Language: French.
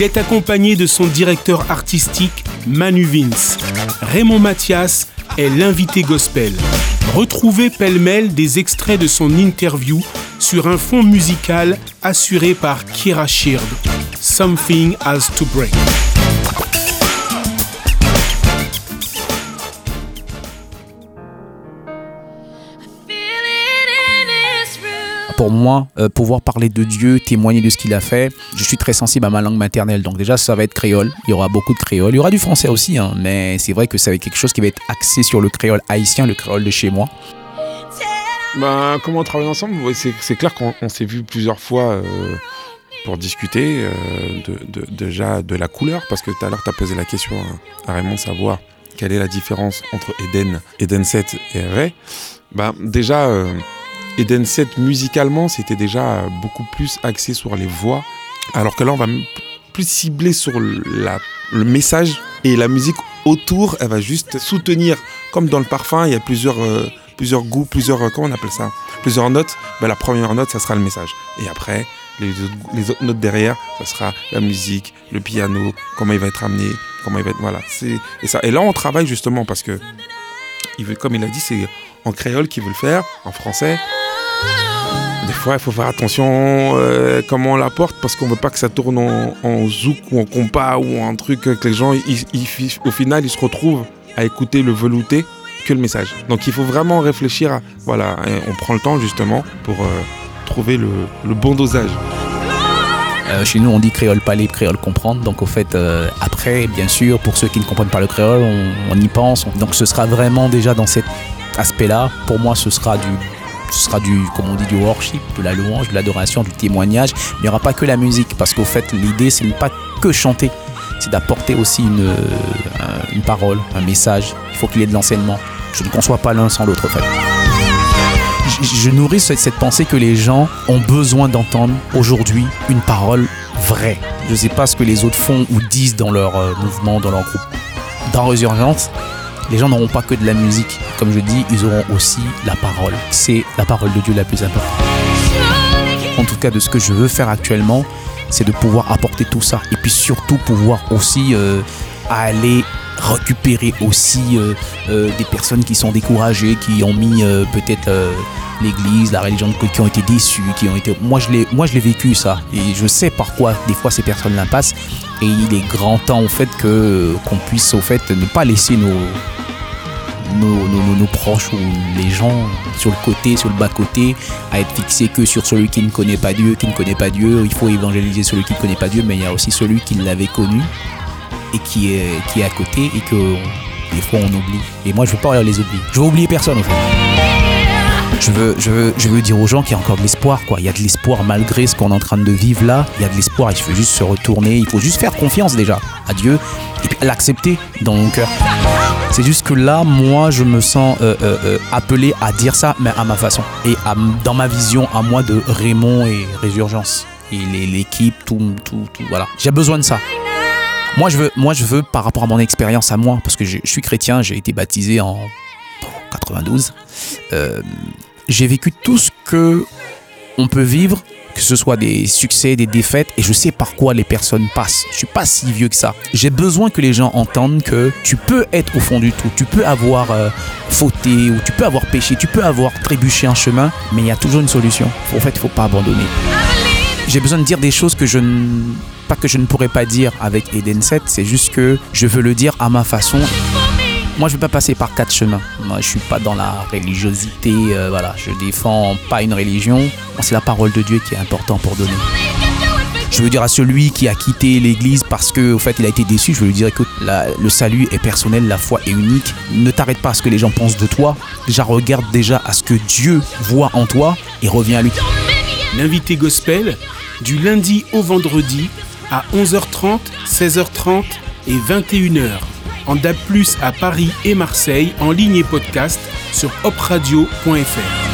Il est accompagné de son directeur artistique Manu Vince. Raymond Mathias est l'invité gospel. Retrouvez pêle-mêle des extraits de son interview sur un fond musical assuré par Kira Sheard. Something has to break. Pour moi, euh, pouvoir parler de Dieu, témoigner de ce qu'il a fait, je suis très sensible à ma langue maternelle. Donc déjà, ça va être créole. Il y aura beaucoup de créole. Il y aura du français aussi, hein, mais c'est vrai que ça va être quelque chose qui va être axé sur le créole haïtien, le créole de chez moi. Ben, comment on travaille ensemble? C'est clair qu'on s'est vu plusieurs fois euh, pour discuter euh, de, déjà de la couleur, parce que tout à l'heure, tu as posé la question à, Raymond, savoir quelle est la différence entre Eden, Eden 7 et Ray. Ben, déjà, Eden 7 musicalement, c'était déjà beaucoup plus axé sur les voix, alors que là, on va plus cibler sur le message et la musique autour, elle va juste soutenir. Comme dans le parfum, il y a plusieurs, euh, plusieurs goûts, plusieurs, euh, comment on appelle ça? Plusieurs notes. Ben, la première note, ça sera le message. Et après, les, autres notes derrière, ça sera la musique, le piano, comment il va être amené, comment il va être. Voilà. Et, ça. et là, on travaille justement parce que, il veut, comme il a dit, c'est en créole qu'il veut le faire, en français. Des fois, il faut faire attention euh, comment on la porte parce qu'on veut pas que ça tourne en, zouk ou en compas ou un truc que les gens, au final, ils se retrouvent à écouter le velouté que le message. Donc, il faut vraiment réfléchir à. Voilà, on prend le temps justement pour euh, trouver le, bon dosage. Euh, chez nous, on dit créole pas libre, créole comprendre. Donc, au fait, après, bien sûr, pour ceux qui ne comprennent pas le créole, on y pense. Donc, ce sera vraiment déjà dans cet aspect-là. Pour moi, ce sera du ce sera du, comme on dit, du worship, de la louange, de l'adoration, du témoignage. Il n'y aura pas que la musique, parce qu'au fait, l'idée, c'est ne pas que chanter, c'est d'apporter aussi une, euh, une parole, un message. Il faut qu'il y ait de l'enseignement. Je ne conçois pas l'un sans l'autre, en fait. Je, nourris cette, pensée que les gens ont besoin d'entendre aujourd'hui une parole vraie. Je ne sais pas ce que les autres font ou disent dans leur euh, mouvement, dans leur groupe. Dans Résurgence, les gens n'auront pas que de la musique. Comme je dis, ils auront aussi la parole. C'est la parole de Dieu la plus importante. En tout cas, de ce que je veux faire actuellement, c'est de pouvoir apporter tout ça. Et puis surtout pouvoir aussi euh, aller récupérer aussi euh, euh, des personnes qui sont découragées, qui ont mis peut-être l'église, la religion, qui ont été déçues, qui ont été. Moi, je l'ai, vécu ça, et je sais par quoi des fois ces personnes-là passent. Et il est grand temps au fait qu'on puisse au fait ne pas laisser nos nos, proches ou les gens sur le côté, sur le bas-côté, à être fixés que sur celui qui ne connaît pas Dieu, qui ne connaît pas Dieu. Il faut évangéliser celui qui ne connaît pas Dieu, mais il y a aussi celui qui l'avait connu et qui est, qui est à côté et que des fois on oublie. Et moi je veux pas les oublier. Je veux oublier personne en fait je veux, je veux, je veux dire aux gens qu'il y a encore de l'espoir, quoi. Il y a de l'espoir malgré ce qu'on est en train de vivre là. Il y a de l'espoir. Il faut juste se retourner. Il faut juste faire confiance déjà à Dieu et l'accepter dans mon cœur. C'est juste que là, moi, je me sens euh, euh, euh, appelé à dire ça, mais à ma façon et dans ma vision à moi de Raymond et Résurgence et l'équipe, tout, tout, tout, voilà. J'ai besoin de ça. Moi, je veux, moi, je veux par rapport à mon expérience à moi, parce que je, suis chrétien, j'ai été baptisé en 92 j'ai vécu tout ce que on peut vivre, que ce soit des succès, des défaites, et je sais par quoi les personnes passent. Je suis pas si vieux que ça. J'ai besoin que les gens entendent que tu peux être au fond du tout, tu peux avoir euh, fauté ou tu peux avoir péché, tu peux avoir trébuché un chemin, mais il y a toujours une solution. En fait, il faut pas abandonner. J'ai besoin de dire des choses que je ne pas que je ne pourrais pas dire avec Eden 7, c'est juste que je veux le dire à ma façon. Moi, je ne veux pas passer par quatre chemins. Moi, je suis pas dans la religiosité. Euh, voilà, je défends pas une religion. C'est la parole de Dieu qui est important pour donner. Je veux dire à celui qui a quitté l'église parce qu'au fait il a été déçu, je veux lui dire écoute, le salut est personnel, la foi est unique. Ne t'arrête pas à ce que les gens pensent de toi. Déjà regarde déjà à ce que Dieu voit en toi et reviens à lui. L'invité gospel du lundi au vendredi à 11h30, 16h30 et 21h en DAB+, à Paris et Marseille, en ligne et podcast sur opradio.fr.